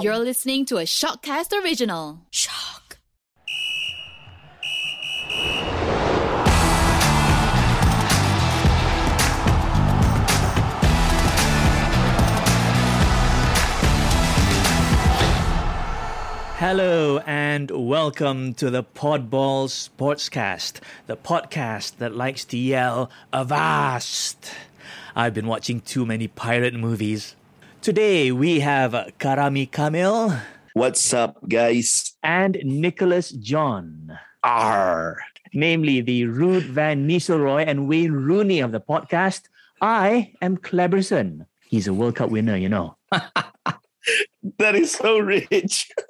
You're listening to a Shockcast original. Shock. Hello and welcome to the Podball Sportscast, the podcast that likes to yell avast. I've been watching too many pirate movies. Today we have Karami Kamil What's up, guys? and Nicholas John, R. namely the Ruud Van Nistelrooy and Wayne Rooney of the podcast. I am Cleberson. He's a World Cup winner, you know. That is so rich.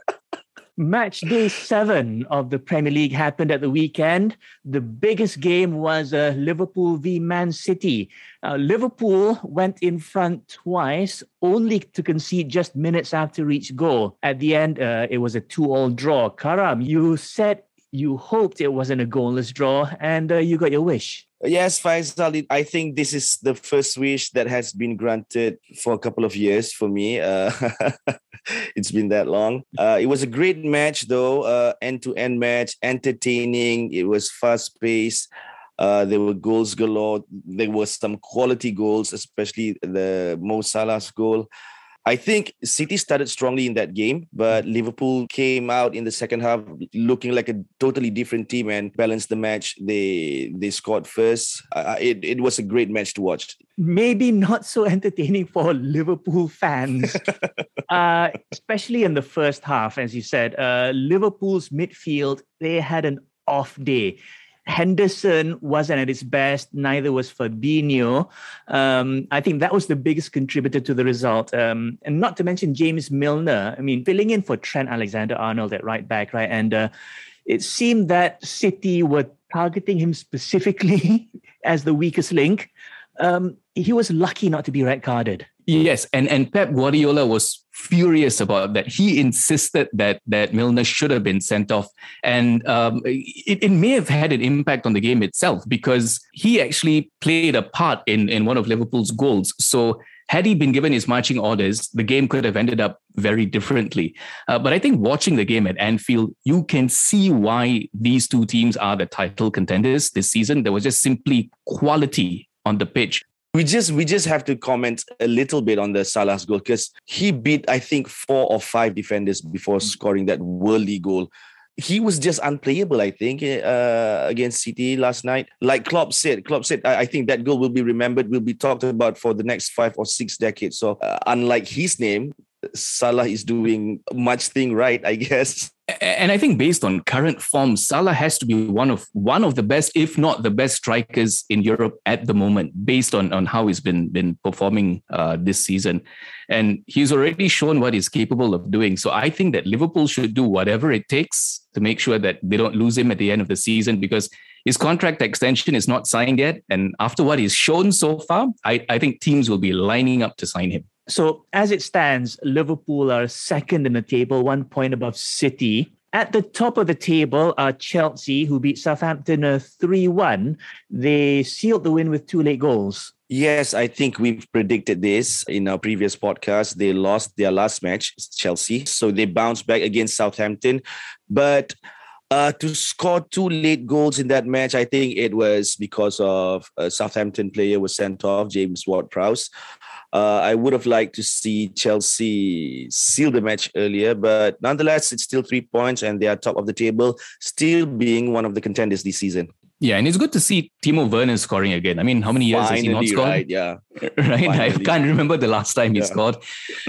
Match day seven of the Premier League happened at the weekend. The biggest game was uh, Liverpool v Man City. Uh, Liverpool went in front twice, only to concede just minutes after each goal. At the end, uh, it was a two-all draw. Karam, you said you hoped it wasn't a goalless draw, and uh, you got your wish. Yes, Faisal, I think this is the first wish that has been granted for a couple of years for me. Uh, it's been that long. Uh, it was a great match, though, uh, end-to-end match, entertaining. It was fast-paced. Uh, there were goals galore. There were some quality goals, especially the Mo Salah's goal. I think City started strongly in that game, but Liverpool came out in the second half looking like a totally different team and balanced the match. They they scored first. Uh, it it was a great match to watch. Maybe not so entertaining for Liverpool fans, uh, especially in the first half, as you said. Uh, Liverpool's midfield they had an off day. Henderson wasn't at his best. Neither was Fabinho. Um, I think that was the biggest contributor to the result. Um, and not to mention James Milner. I mean, filling in for Trent Alexander-Arnold at right back, right? And uh, it seemed that City were targeting him specifically as the weakest link. Um, he was lucky not to be red carded. Yes, and and Pep Guardiola was furious about that. He insisted that that Milner should have been sent off, and um, it, it may have had an impact on the game itself because he actually played a part in in one of Liverpool's goals. So had he been given his marching orders, the game could have ended up very differently. Uh, but I think watching the game at Anfield, you can see why these two teams are the title contenders this season. There was just simply quality on the pitch. We just we just have to comment a little bit on the Salah's goal because he beat I think four or five defenders before scoring that worldly goal. He was just unplayable, I think, uh, against City last night. Like Klopp said, Klopp said, I, I think that goal will be remembered, will be talked about for the next five or six decades. So, uh, unlike his name, Salah is doing much thing right, I guess. And I think based on current form, Salah has to be one of one of the best, if not the best strikers in Europe at the moment, based on, on how he's been been performing uh, this season. And he's already shown what he's capable of doing. So I think that Liverpool should do whatever it takes to make sure that they don't lose him at the end of the season because his contract extension is not signed yet. And after what he's shown so far, I, I think teams will be lining up to sign him. So as it stands, Liverpool are second in the table, one point above City. At the top of the table are Chelsea, who beat Southampton 3 1. They sealed the win with two late goals. Yes, I think we've predicted this in our previous podcast. They lost their last match, Chelsea. So they bounced back against Southampton. But uh, to score two late goals in that match, I think it was because of a Southampton player was sent off, James Ward-Prowse. Uh, I would have liked to see Chelsea seal the match earlier, but nonetheless, it's still three points and they are top of the table, still being one of the contenders this season. Yeah, and it's good to see Timo Werner scoring again. I mean, how many years has he not scored? right? Yeah. right? I can't remember the last time he Yeah. scored.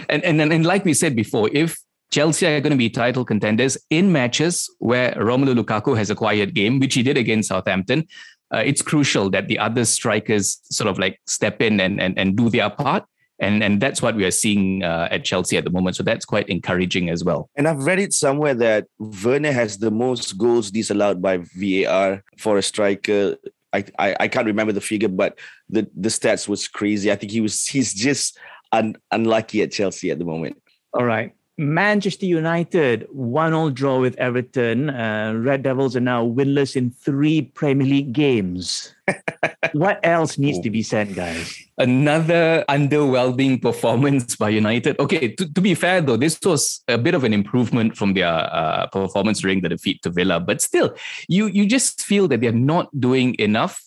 And, and and and like we said before, if Chelsea are going to be title contenders in matches where Romelu Lukaku has a quiet game, which he did against Southampton, uh, it's crucial that the other strikers sort of like step in and and, and do their part. And, and that's what we are seeing uh, at Chelsea at the moment. So that's quite encouraging as well. And I've read it somewhere that Werner has the most goals disallowed by VAR for a striker. I, I, I can't remember the figure, but the, the stats was crazy. I think he was he's just un, unlucky at Chelsea at the moment. All right. Manchester United, one all draw with Everton. Uh, Red Devils are now winless in three Premier League games. what else needs to be said, guys? Another underwhelming performance by United. Okay, to, to be fair though, this was a bit of an improvement from their uh, performance during the defeat to Villa, but still, you you just feel that they're not doing enough.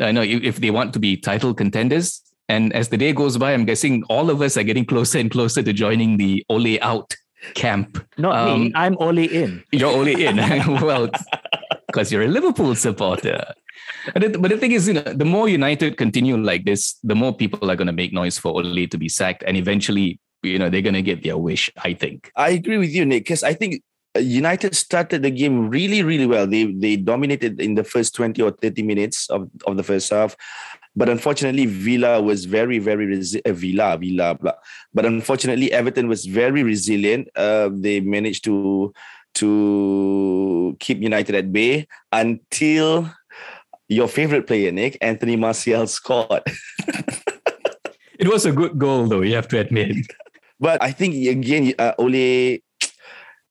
I uh, know if they want to be title contenders, and as the day goes by, I'm guessing all of us are getting closer and closer to joining the Ole out camp. Not um, me. I'm Ole in. You're Ole in. well, because you're a Liverpool supporter. But the, but the thing is, you know, the more United continue like this, the more people are going to make noise for Ole to be sacked, and eventually, you know, they're going to get their wish. I think. I agree with you, Nick, because I think uh, United started the game really, really well. They they dominated in the first 20 or 30 minutes of, of the first half. But unfortunately, Villa was very, very resi- uh, Villa, Villa, blah. But unfortunately, Everton was very resilient. Uh, they managed to to keep United at bay until your favorite player, Nick, Anthony Martial, scored. it was a good goal, though, you have to admit. But I think, again, uh, Ole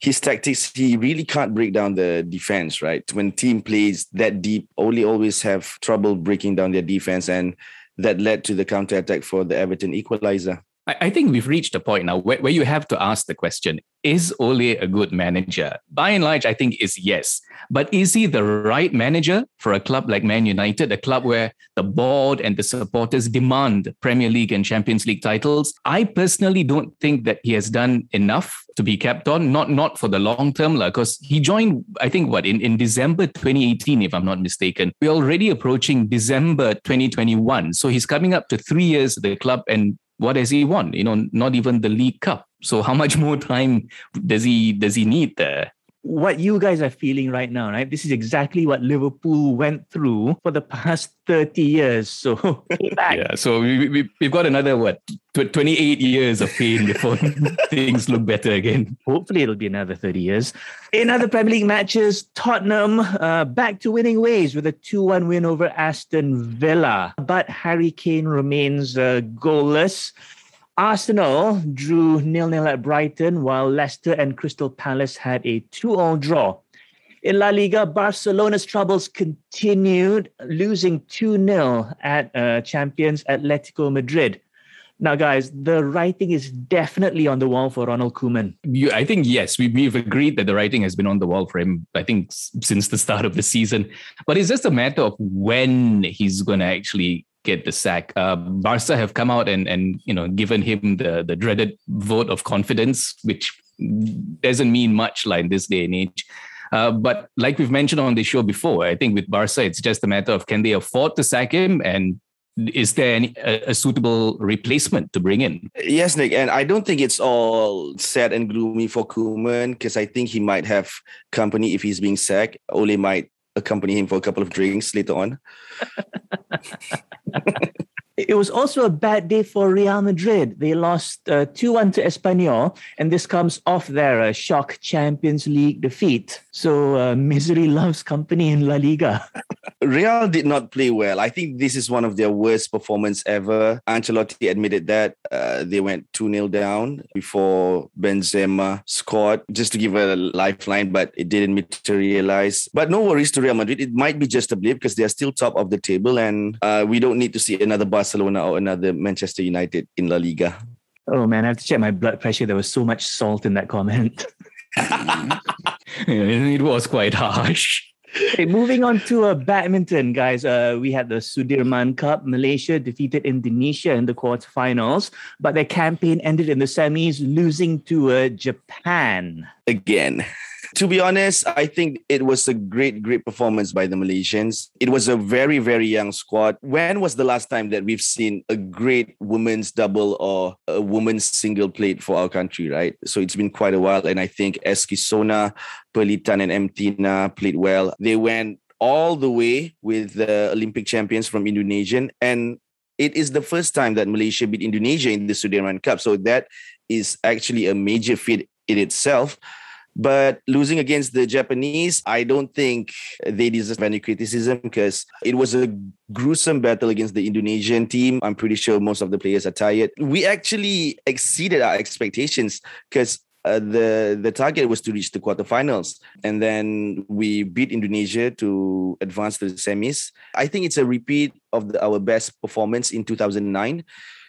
his tactics, he really can't break down the defense, right? When team plays that deep, Ole always have trouble breaking down their defense, and that led to the counter attack for the Everton equalizer. I think we've reached a point now where, where you have to ask the question Is Ole a good manager? By and large, I think is yes. But is he the right manager for a club like Man United, a club where the board and the supporters demand Premier League and Champions League titles? I personally don't think that he has done enough to be kept on, not not for the long term, because he joined, I think, what, in, in December 2018, if I'm not mistaken. We're already approaching December 2021. So he's coming up to three years at the club and what has he won? You know, not even the League Cup. So how much more time does he does he need there? What you guys are feeling right now, right? This is exactly what Liverpool went through for the past 30 years. So Yeah, so we, we, we've got another, what, 28 years of pain before things look better again. Hopefully, it'll be another 30 years. In other Premier League matches, Tottenham uh, back to winning ways with a 2 1 win over Aston Villa. But Harry Kane remains uh, goalless. Arsenal drew nil-nil at Brighton, while Leicester and Crystal Palace had a 2-all draw. In La Liga, Barcelona's troubles continued, losing 2-0 at uh, champions Atletico Madrid. Now, guys, the writing is definitely on the wall for Ronald Koeman. You, I think, yes, we, we've agreed that the writing has been on the wall for him, I think, since the start of the season. But it's just a matter of when he's going to actually get the sack. Uh, Barca have come out and and you know given him the the dreaded vote of confidence, which doesn't mean much like this day and age. Uh, but like we've mentioned on the show before, I think with Barca, it's just a matter of can they afford to sack him and is there any, a, a, suitable replacement to bring in? Yes, Nick, and I don't think it's all sad and gloomy for Koeman because I think he might have company if he's being sacked. Ole might accompany him for a couple of drinks later on. It was also a bad day for Real Madrid. They lost uh, 2 1 to Espanyol, and this comes off their uh, shock Champions League defeat. So, uh, misery loves company in La Liga. Real did not play well. I think this is one of their worst performance ever. Ancelotti admitted that uh, they went 2 0 down before Benzema scored, just to give a lifeline, but it didn't materialize. But no worries to Real Madrid. It might be just a blip because they're still top of the table, and uh, we don't need to see another Barcelona or another Manchester United in La Liga. Oh man, I have to check my blood pressure. There was so much salt in that comment. it was quite harsh. Okay, moving on to uh, badminton, guys. Uh, we had the Sudirman Cup. Malaysia defeated Indonesia in the quarterfinals, but their campaign ended in the semis, losing to uh, Japan. Again to be honest, I think it was a great, great performance by the Malaysians. It was a very, very young squad. When was the last time that we've seen a great women's double or a women's single played for our country, right? So it's been quite a while. And I think Eskisona, Pearly Tan, and Emtina played well. They went all the way with the Olympic champions from Indonesia. And it is the first time that Malaysia beat Indonesia in the Sudirman Cup. So that is actually a major feat in itself. But losing against the Japanese, I don't think they deserve any criticism because it was a gruesome battle against the Indonesian team. I'm pretty sure most of the players are tired. We actually exceeded our expectations because uh, the the target was to reach the quarterfinals, and then we beat Indonesia to advance to the semis. I think it's a repeat of the, our best performance in 2009.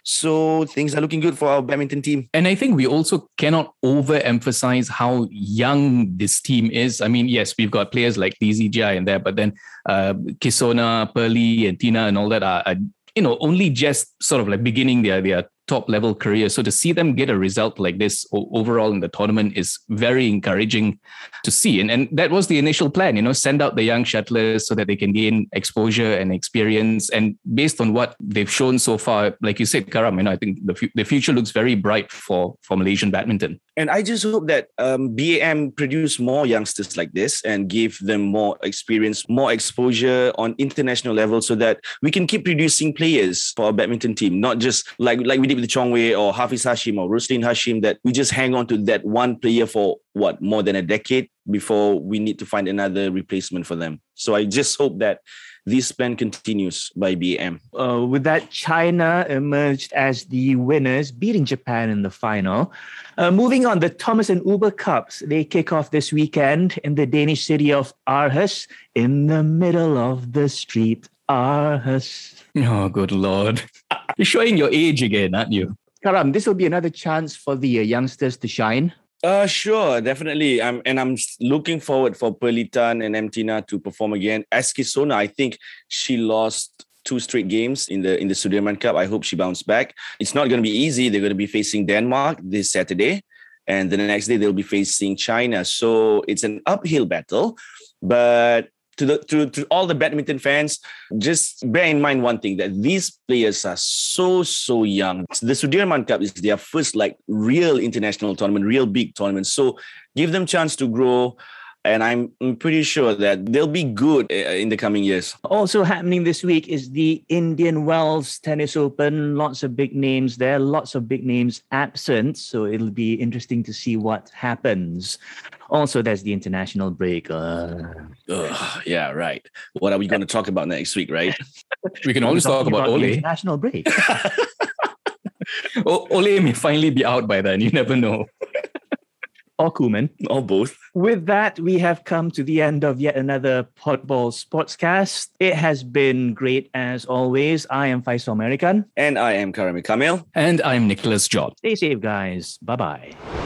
So things are looking good for our badminton team. And I think we also cannot overemphasize how young this team is. I mean, yes, we've got players like DZGI in there, but then uh, Kisona, Pearly, and Tina and all that are, are you know only just sort of like beginning their their top level career. So to see them get a result like this overall in the tournament is very encouraging to see. And, and that was the initial plan, you know, send out the young shuttlers so that they can gain exposure and experience. And based on what they've shown so far, like you said, Karam, you know, I think the, the future looks very bright for, for Malaysian badminton. And I just hope that um, BAM produce more youngsters like this and give them more experience, more exposure on international level so that we can keep producing players for our badminton team, not just like, like we did with Chong Wei or Hafiz Hashim or Roslin Hashim that we just hang on to that one player for what more than a decade before we need to find another replacement for them. So I just hope that this plan continues by BM. Uh, with that, China emerged as the winners, beating Japan in the final. Uh, moving on, the Thomas and Uber Cups, they kick off this weekend in the Danish city of Aarhus, in the middle of the street. Aarhus. Oh, good lord. You're showing your age again, aren't you? Karam, this will be another chance for the uh, youngsters to shine. Uh, sure, definitely. I'm and I'm looking forward for Pearly Tan and Emtina to perform again. As Kisona, I think she lost two straight games in the in the Sudirman Cup. I hope she bounced back. It's not going to be easy. They're going to be facing Denmark this Saturday, and then the next day they'll be facing China. So it's an uphill battle, but to the to, to all the badminton fans, just bear in mind one thing that these players are so so young. The Sudirman Cup is their first like real international tournament, real big tournament. So give them chance to grow. And I'm pretty sure that they'll be good uh, in the coming years. Also happening this week is the Indian Wells Tennis Open. Lots of big names there, lots of big names absent. So it'll be interesting to see what happens. Also, there's the international break. Uh, Ugh, yeah, right. What are we going to talk about next week, right? we can always talk about, about Ole. International break. Ole may finally be out by then. You never know. Or Koeman. Or both. With that, we have come to the end of yet another Podball Sportscast. It has been great as always. I am Faisal American. And I am Karami Kamil. And I'm Nicholas John. Stay safe, guys. Bye bye.